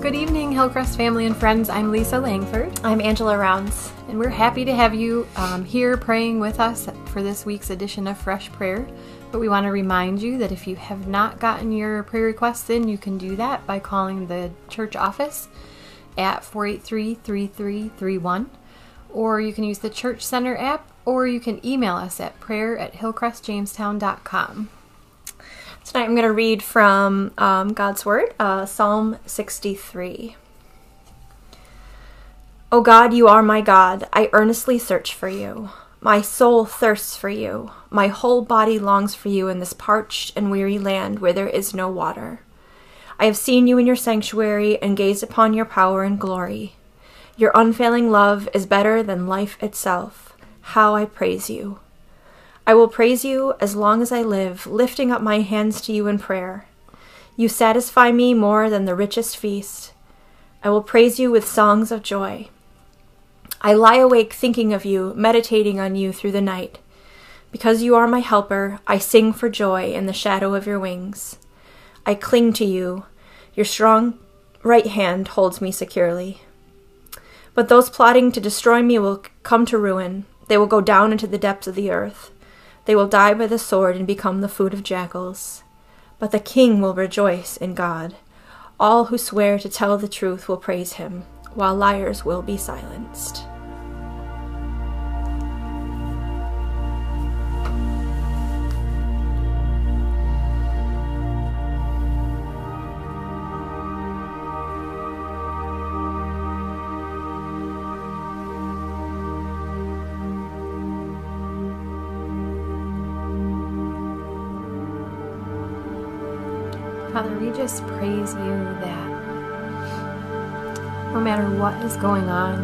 Good evening, Hillcrest family and friends. I'm Lisa Langford. I'm Angela Rounds. And we're happy to have you um, here praying with us for this week's edition of Fresh Prayer. But we want to remind you that if you have not gotten your prayer requests in, you can do that by calling the church office at 483 3331. Or you can use the Church Center app, or you can email us at prayer at hillcrestjamestown.com. Tonight I'm going to read from um, God's Word, uh, Psalm 63. O God, you are my God. I earnestly search for you. My soul thirsts for you. My whole body longs for you in this parched and weary land where there is no water. I have seen you in your sanctuary and gazed upon your power and glory. Your unfailing love is better than life itself. How I praise you. I will praise you as long as I live, lifting up my hands to you in prayer. You satisfy me more than the richest feast. I will praise you with songs of joy. I lie awake thinking of you, meditating on you through the night. Because you are my helper, I sing for joy in the shadow of your wings. I cling to you. Your strong right hand holds me securely. But those plotting to destroy me will come to ruin. They will go down into the depths of the earth. They will die by the sword and become the food of jackals. But the king will rejoice in God. All who swear to tell the truth will praise him, while liars will be silenced. We just praise you that no matter what is going on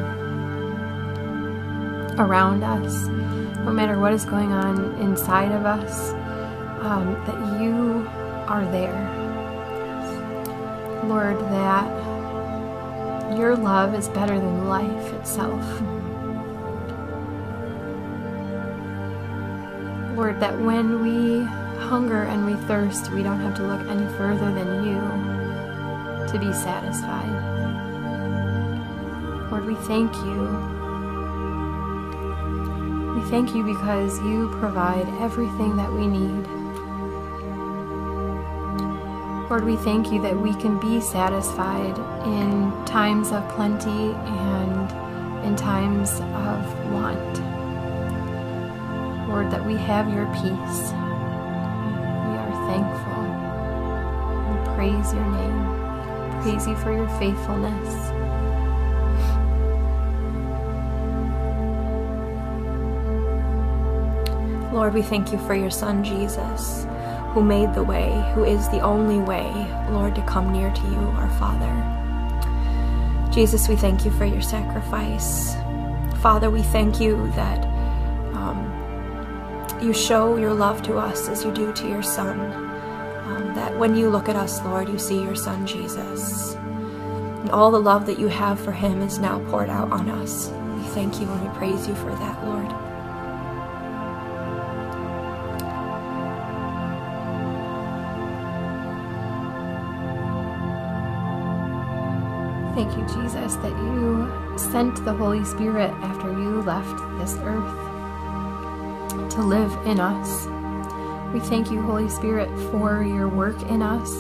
around us, no matter what is going on inside of us, um, that you are there. Lord, that your love is better than life itself. Lord, that when we hunger and we thirst, we don't have to look any further than you to be satisfied. Lord, we thank you. We thank you because you provide everything that we need. Lord, we thank you that we can be satisfied in times of plenty and in times of want. Lord, that we have your peace praise your name. Praise you for your faithfulness. Lord, we thank you for your Son Jesus, who made the way, who is the only way, Lord, to come near to you, our Father. Jesus, we thank you for your sacrifice. Father, we thank you that um, you show your love to us as you do to your Son. That when you look at us, Lord, you see your Son Jesus. And all the love that you have for him is now poured out on us. We thank you and we praise you for that, Lord. Thank you, Jesus, that you sent the Holy Spirit after you left this earth to live in us. We thank you, Holy Spirit, for your work in us.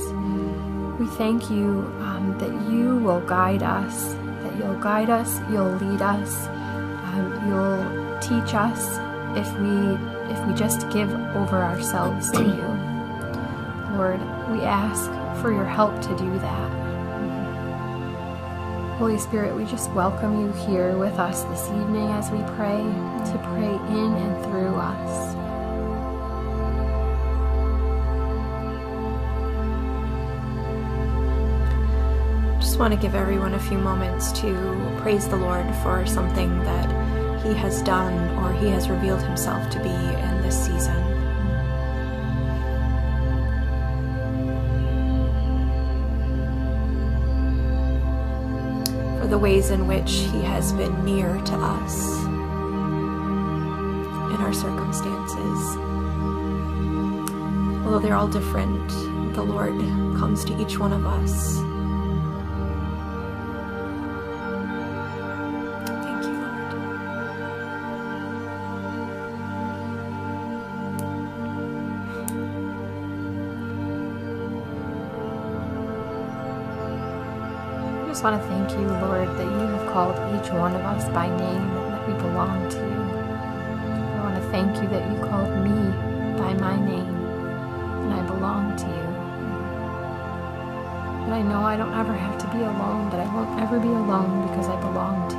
We thank you um, that you will guide us, that you'll guide us, you'll lead us, um, you'll teach us if we if we just give over ourselves to you. Lord, we ask for your help to do that. Holy Spirit, we just welcome you here with us this evening as we pray, to pray in and through us. Just want to give everyone a few moments to praise the Lord for something that He has done or He has revealed Himself to be in this season. For the ways in which He has been near to us in our circumstances. Although they're all different, the Lord comes to each one of us just want to thank you, Lord, that you have called each one of us by name and that we belong to you. I want to thank you that you called me by my name and I belong to you. And I know I don't ever have to be alone, but I won't ever be alone because I belong to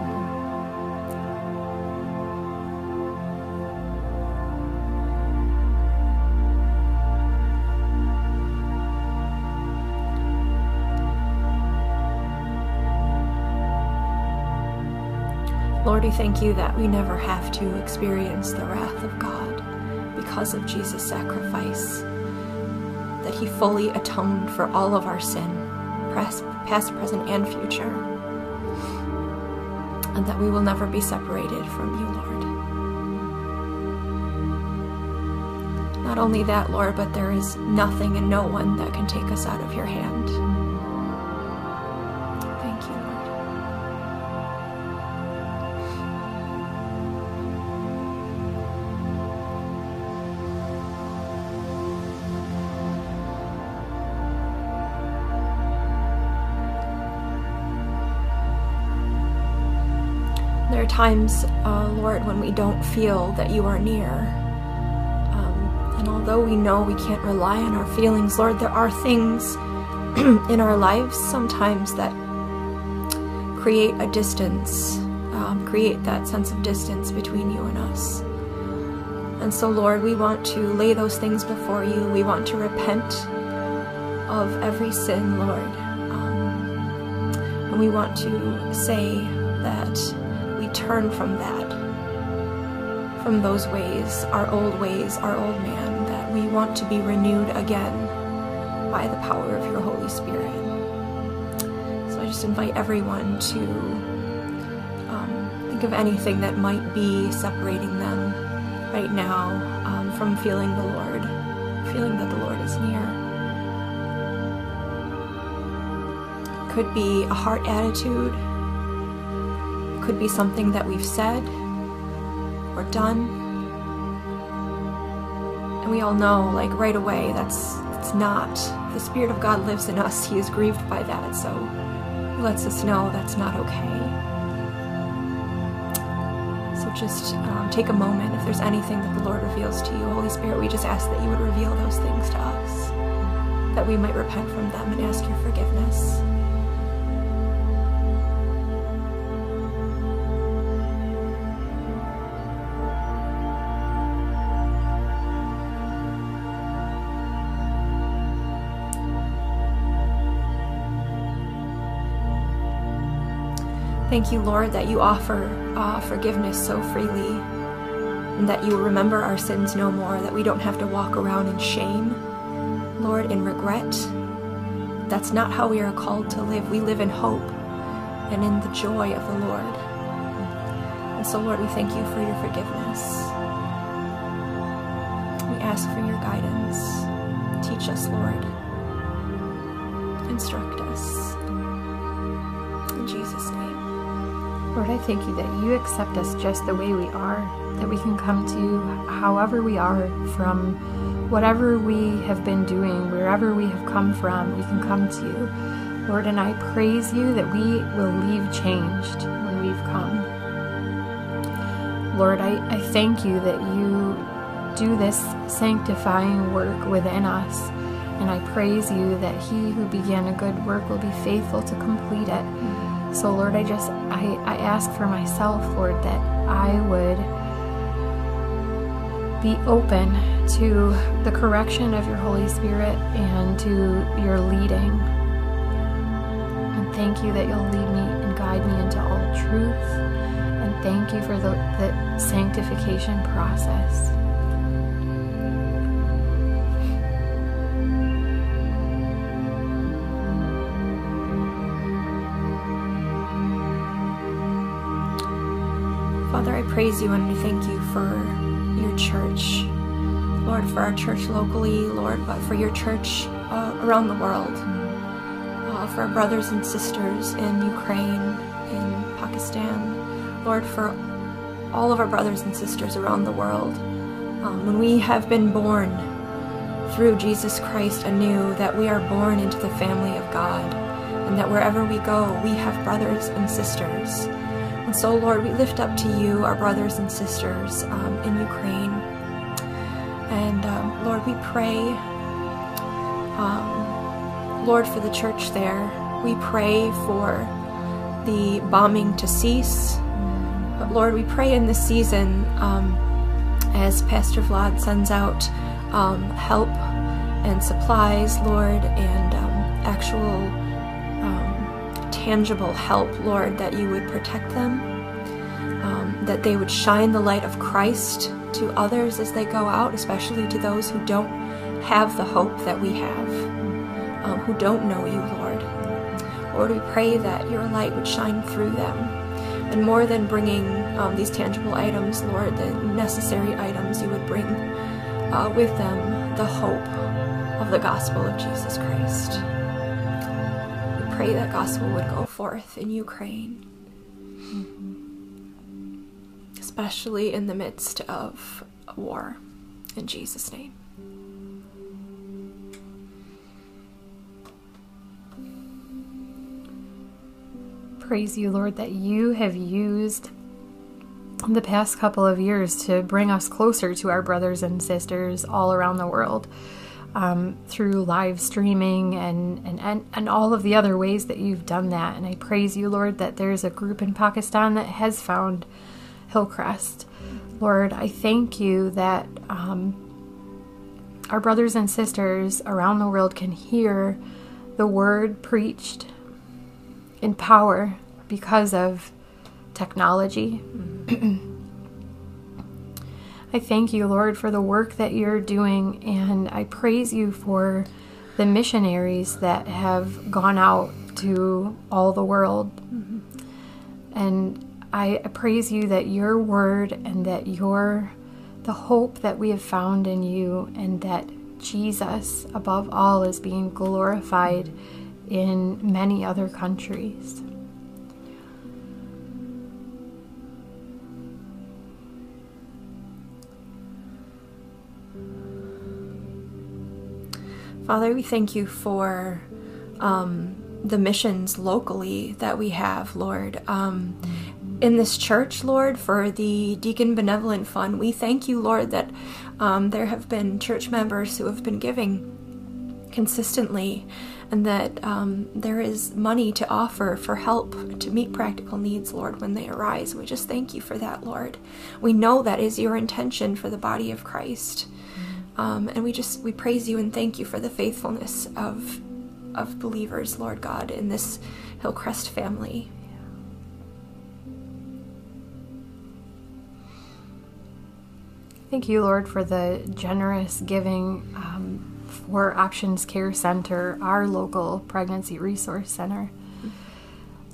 Lord, we thank you that we never have to experience the wrath of God because of Jesus' sacrifice, that he fully atoned for all of our sin, past, present, and future, and that we will never be separated from you, Lord. Not only that, Lord, but there is nothing and no one that can take us out of your hand. Times, uh, Lord, when we don't feel that you are near. Um, and although we know we can't rely on our feelings, Lord, there are things in our lives sometimes that create a distance, um, create that sense of distance between you and us. And so, Lord, we want to lay those things before you. We want to repent of every sin, Lord. Um, and we want to say that turn from that, from those ways, our old ways, our old man, that we want to be renewed again by the power of your Holy Spirit. So I just invite everyone to um, think of anything that might be separating them right now um, from feeling the Lord, feeling that the Lord is near. Could be a heart attitude could be something that we've said or done. And we all know, like right away, that's that's not the Spirit of God lives in us. He is grieved by that, so He lets us know that's not okay. So just um, take a moment. If there's anything that the Lord reveals to you, Holy Spirit, we just ask that you would reveal those things to us, that we might repent from them and ask your forgiveness. Thank you, Lord, that you offer uh, forgiveness so freely and that you remember our sins no more, that we don't have to walk around in shame, Lord, in regret. That's not how we are called to live. We live in hope and in the joy of the Lord. And so, Lord, we thank you for your forgiveness. We ask for your guidance. Teach us, Lord. Instruct us. In Jesus' name. Lord, I thank you that you accept us just the way we are, that we can come to you however we are, from whatever we have been doing, wherever we have come from, we can come to you. Lord, and I praise you that we will leave changed when we've come. Lord, I, I thank you that you do this sanctifying work within us. And I praise you that he who began a good work will be faithful to complete it. So, Lord, I just, I, I ask for myself, Lord, that I would be open to the correction of your Holy Spirit and to your leading. And thank you that you'll lead me and guide me into all truth. And thank you for the, the sanctification process. Father, I praise you and I thank you for your church. Lord, for our church locally, Lord, but for your church uh, around the world. Uh, for our brothers and sisters in Ukraine, in Pakistan. Lord, for all of our brothers and sisters around the world. Um, when we have been born through Jesus Christ anew, that we are born into the family of God and that wherever we go, we have brothers and sisters. And so, Lord, we lift up to you our brothers and sisters um, in Ukraine. And um, Lord, we pray, um, Lord, for the church there. We pray for the bombing to cease. But Lord, we pray in this season um, as Pastor Vlad sends out um, help and supplies, Lord, and um, actual tangible help, Lord, that you would protect them, um, that they would shine the light of Christ to others as they go out, especially to those who don't have the hope that we have, um, who don't know you, Lord. Lord, we pray that your light would shine through them. And more than bringing um, these tangible items, Lord, the necessary items, you would bring uh, with them the hope of the gospel of Jesus Christ. Pray that gospel would go forth in Ukraine, mm-hmm. especially in the midst of war. In Jesus' name. Praise you, Lord, that you have used the past couple of years to bring us closer to our brothers and sisters all around the world um, through live streaming and, and, and, and all of the other ways that you've done that. And I praise you, Lord, that there's a group in Pakistan that has found Hillcrest. Lord, I thank you that um, our brothers and sisters around the world can hear the word preached in power because of technology. I thank you, Lord, for the work that you're doing, and I praise you for the missionaries that have gone out to all the world. Mm-hmm. And I praise you that your word and that your the hope that we have found in you and that Jesus above all is being glorified in many other countries. Father, we thank you for um, the missions locally that we have, Lord. Um, in this church, Lord, for the Deacon Benevolent Fund, we thank you, Lord, that um, there have been church members who have been giving consistently and that um, there is money to offer for help to meet practical needs, Lord, when they arise. We just thank you for that, Lord. We know that is your intention for the body of Christ. Um, and we just we praise you and thank you for the faithfulness of of believers, Lord God, in this Hillcrest family. Thank you, Lord, for the generous giving um, for Options Care Center, our local pregnancy resource center.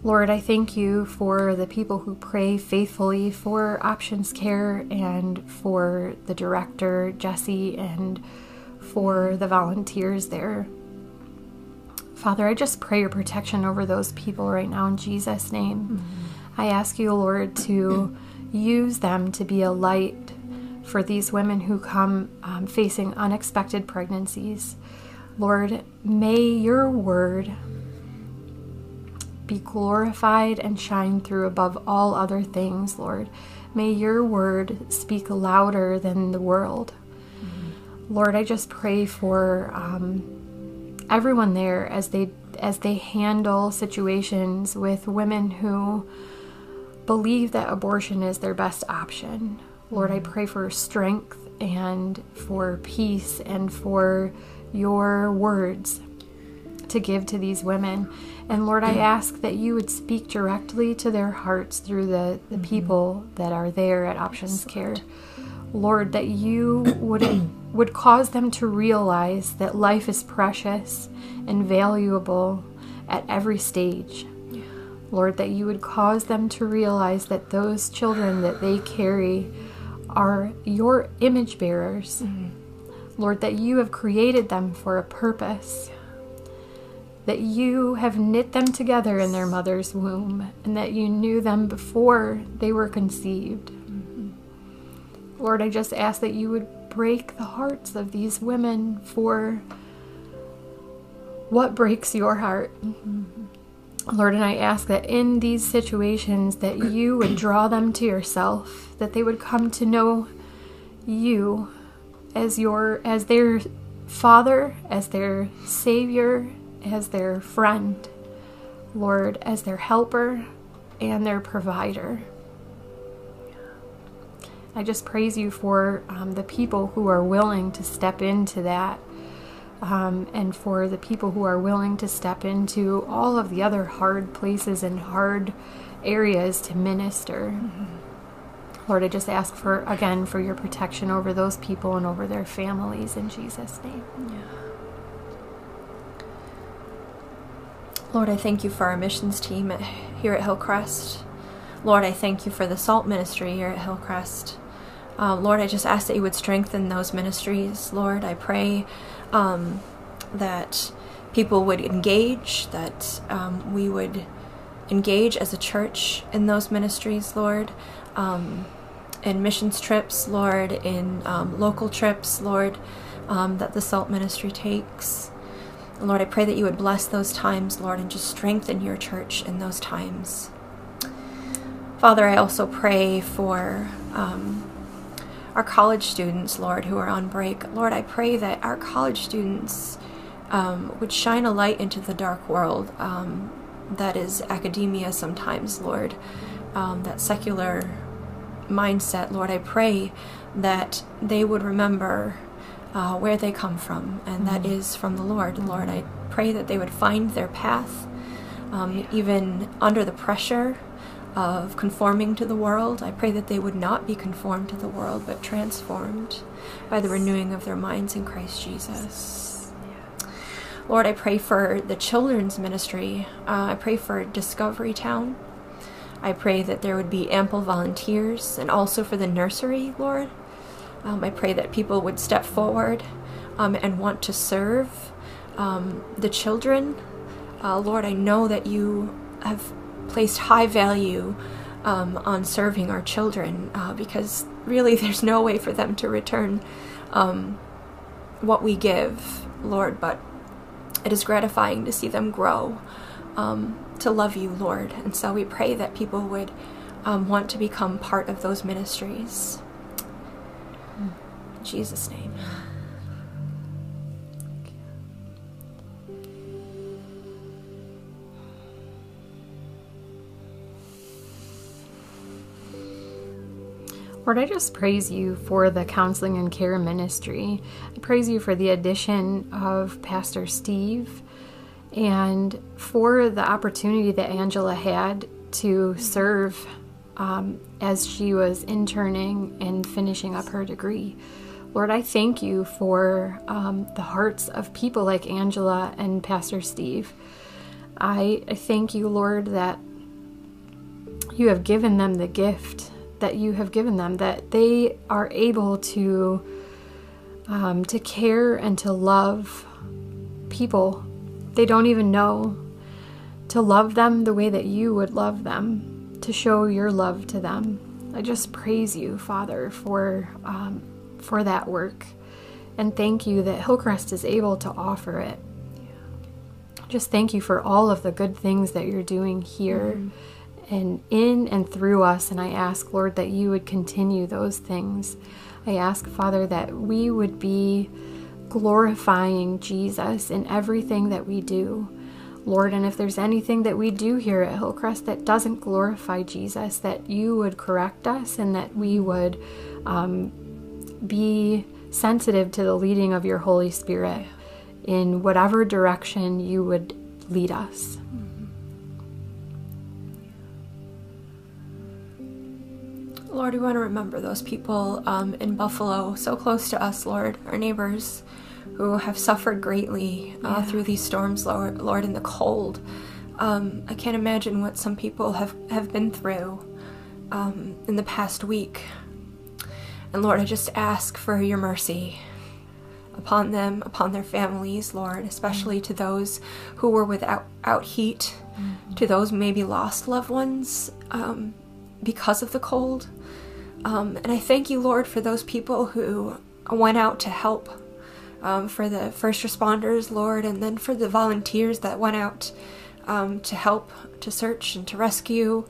Lord, I thank you for the people who pray faithfully for Options Care and for the director, Jesse, and for the volunteers there. Father, I just pray your protection over those people right now in Jesus' name. Mm-hmm. I ask you, Lord, to use them to be a light for these women who come um, facing unexpected pregnancies. Lord, may your word be glorified and shine through above all other things, Lord. May your word speak louder than the world. Mm-hmm. Lord, I just pray for um, everyone there as they as they handle situations with women who believe that abortion is their best option. Lord, I pray for strength and for peace and for your words to give to these women. And Lord, I ask that you would speak directly to their hearts through the, the mm-hmm. people that are there at Options Care. Lord, that you would would cause them to realize that life is precious and valuable at every stage. Lord, that you would cause them to realize that those children that they carry are your image bearers. Mm-hmm. Lord, that you have created them for a purpose that you have knit them together in their mother's womb and that you knew them before they were conceived. Mm-hmm. Lord, I just ask that you would break the hearts of these women for what breaks your heart. Mm-hmm. Lord, and I ask that in these situations that you would draw them to yourself, that they would come to know you as your as their father, as their savior, as their friend. Lord, as their helper and their provider. I just praise you for um, the people who are willing to step into that um, and for the people who are willing to step into all of the other hard places and hard areas to minister. Mm-hmm. Lord, I just ask for, again, for your protection over those people and over their families in Jesus' name. Yeah. Lord, I thank you for our missions team here at Hillcrest. Lord, I thank you for the SALT ministry here at Hillcrest. Uh, Lord, I just ask that you would strengthen those ministries. Lord, I pray um, that people would engage, that um, we would engage as a church in those ministries, Lord, um, in missions trips, Lord, in um, local trips, Lord, um, that the SALT ministry takes. Lord, I pray that you would bless those times, Lord, and just strengthen your church in those times. Father, I also pray for um, our college students, Lord, who are on break. Lord, I pray that our college students um, would shine a light into the dark world um, that is academia sometimes, Lord, um, that secular mindset. Lord, I pray that they would remember uh, where they come from, and that is from the Lord. Lord, I pray that they would find their path, um, even under the pressure of conforming to the world. I pray that they would not be conformed to the world, but transformed by the renewing of their minds in Christ Jesus. Lord, I pray for the children's ministry. Uh, I pray for Discovery Town. I pray that there would be ample volunteers and also for the nursery, Lord. Um, I pray that people would step forward um, and want to serve um, the children. Uh, Lord, I know that you have placed high value um, on serving our children uh, because really there's no way for them to return um, what we give, Lord, but it is gratifying to see them grow um, to love you, Lord. And so we pray that people would want to become part of those ministries. Jesus' name. Lord, I just praise you for the counseling and care ministry. I praise you for the addition of Pastor Steve and for the opportunity that Angela had to serve um, as she was interning and finishing up her degree. Lord, I thank you for um, the hearts of people like Angela and Pastor Steve. I, I thank you, Lord, that you have given them the gift that you have given them, that they are able to um, to care and to love people they don't even know, to love them the way that you would love them, to show your love to them. I just praise you, Father, for um, for that work, and thank you that Hillcrest is able to offer it. Just thank you for all of the good things that you're doing here. Mm-hmm and in and through us. And I ask, Lord, that you would continue those things. I ask, Father, that we would be glorifying Jesus in everything that we do. Lord, and if there's anything that we do here at Hillcrest that doesn't glorify Jesus, that you would correct us and that we would um, be sensitive to the leading of your Holy Spirit in whatever direction you would lead us. Lord, we want to remember those people um, in Buffalo, so close to us, Lord, our neighbors who have suffered greatly uh, yeah. through these storms, Lord, Lord, in the cold. Um, I can't imagine what some people have, have been through um, in the past week. And Lord, I just ask for your mercy upon them, upon their families, Lord, especially to those who were without out heat, mm-hmm. to those maybe lost loved ones um, because of the cold. Um, and I thank you, Lord, for those people who went out to help, um, for the first responders, Lord, and then for the volunteers that went out um, to help, to search, and to rescue,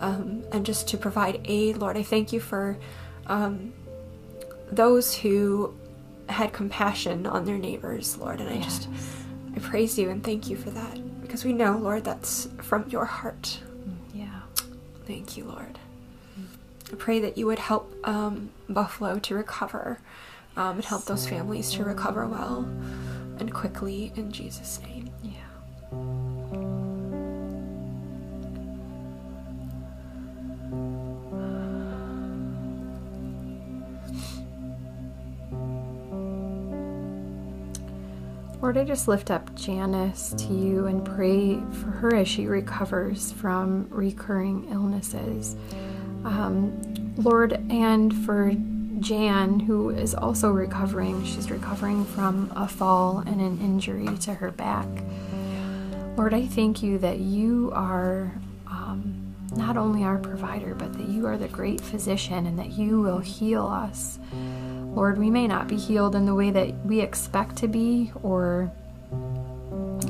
um, and just to provide aid. Lord, I thank you for um, those who had compassion on their neighbors, Lord, and I Yes. just I praise you and thank you for that because we know, Lord, that's from your heart. Yeah. Thank you, Lord. I pray that you would help um, Buffalo to recover um, and help those families to recover well and quickly in Jesus' name. Lord, I just lift up Janice to you and pray for her as she recovers from recurring illnesses. Um, Lord, and for Jan, who is also recovering. She's recovering from a fall and an injury to her back. Lord, I thank you that you are um, not only our provider, but that you are the great physician and that you will heal us. Lord, we may not be healed in the way that we expect to be or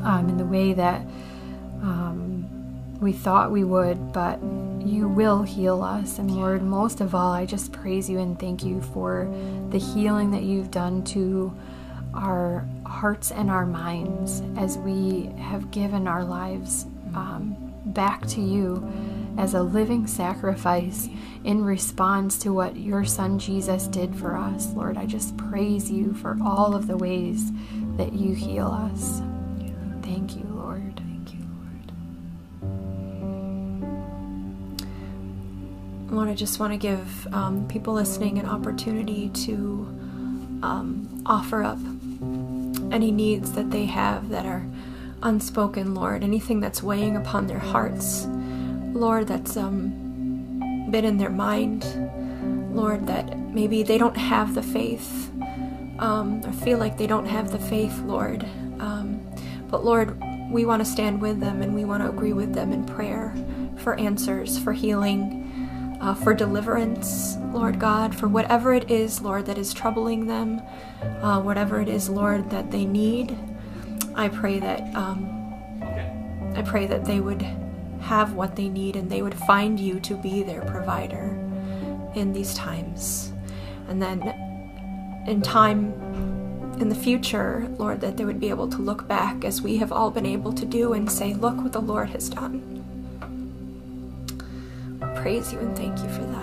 um, in the way that um, we thought we would, but you will heal us. And Lord, most of all, I just praise you and thank you for the healing that you've done to our hearts and our minds as we have given our lives um, back to you as a living sacrifice in response to what your son Jesus did for us. Lord, I just praise you for all of the ways that you heal us. Thank you, Lord. Thank you, Lord. I just want to give um, people listening an opportunity to um, offer up any needs that they have that are unspoken, Lord, anything that's weighing upon their hearts, Lord, that's um, been in their mind, Lord, that maybe they don't have the faith um, or feel like they don't have the faith, Lord. Um, but Lord, we want to stand with them and we want to agree with them in prayer for answers, for healing, uh, for deliverance, Lord God, for whatever it is, Lord, that is troubling them, uh, whatever it is, Lord, that they need. I pray that um, I pray that they would have what they need and they would find you to be their provider in these times. And then in time in the future, Lord, that they would be able to look back as we have all been able to do and say, Look what the Lord has done. Praise you and thank you for that.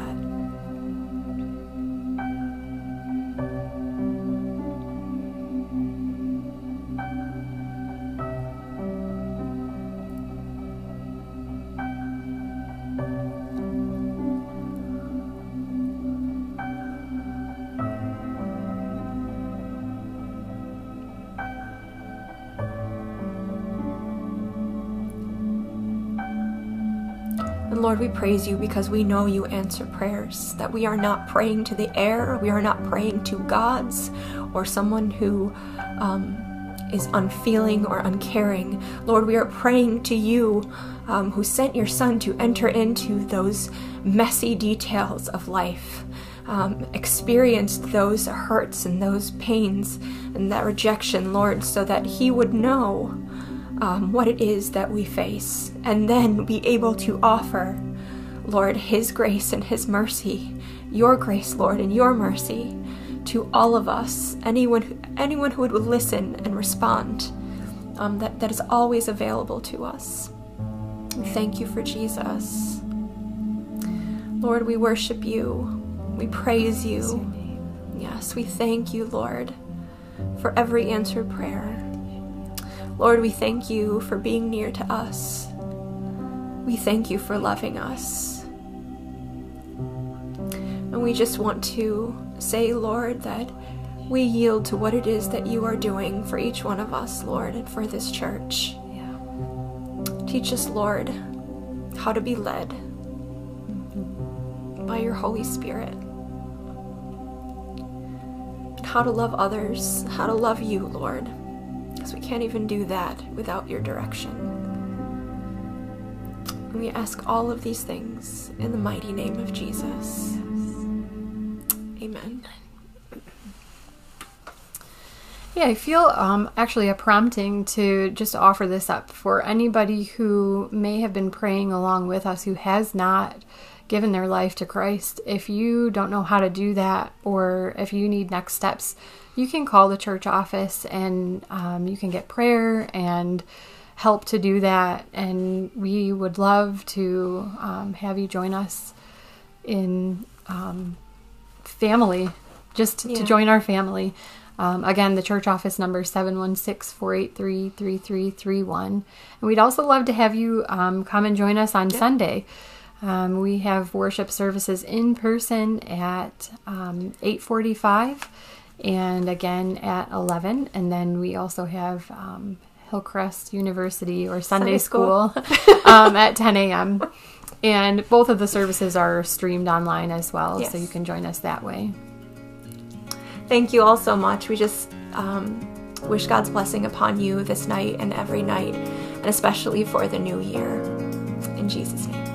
Lord, we praise you because we know you answer prayers, that we are not praying to the air, we are not praying to gods or someone who um, is unfeeling or uncaring. Lord, we are praying to you um, who sent your Son to enter into those messy details of life. Um, experienced those hurts and those pains and that rejection, Lord, so that He would know um, what it is that we face, and then be able to offer, Lord, His grace and His mercy, your grace, Lord, and your mercy to all of us, anyone, who, anyone who would listen and respond, um, that, that is always available to us. Thank you for Jesus. Lord, we worship you. We praise you. Yes, we thank you, Lord, for every answered prayer. Lord, we thank you for being near to us. We thank you for loving us. And we just want to say, Lord, that we yield to what it is that you are doing for each one of us, Lord, and for this church. Yeah. Teach us, Lord, how to be led by your Holy Spirit. And how to love others, how to love you, Lord because we can't even do that without your direction. We ask all of these things in the mighty name of Jesus. Amen. Yeah, I feel um, actually a prompting to just offer this up for anybody who may have been praying along with us who has not given their life to Christ. If you don't know how to do that, or if you need next steps, you can call the church office and um, you can get prayer and help to do that. And we would love to um, have you join us in um, family, just Yeah. to join our family. Um, again, the church office number is 716 483 3331. And we'd also love to have you um, come and join us on Sunday. Um, we have worship services in person at um, 845 and again at 11. And then we also have um, Hillcrest University or Sunday, Sunday school, school. um, at 10 a.m. And both of the services are streamed online as well, Yes. so you can join us that way. Thank you all so much. We just um, wish God's blessing upon you this night and every night, and especially for the new year. In Jesus' name.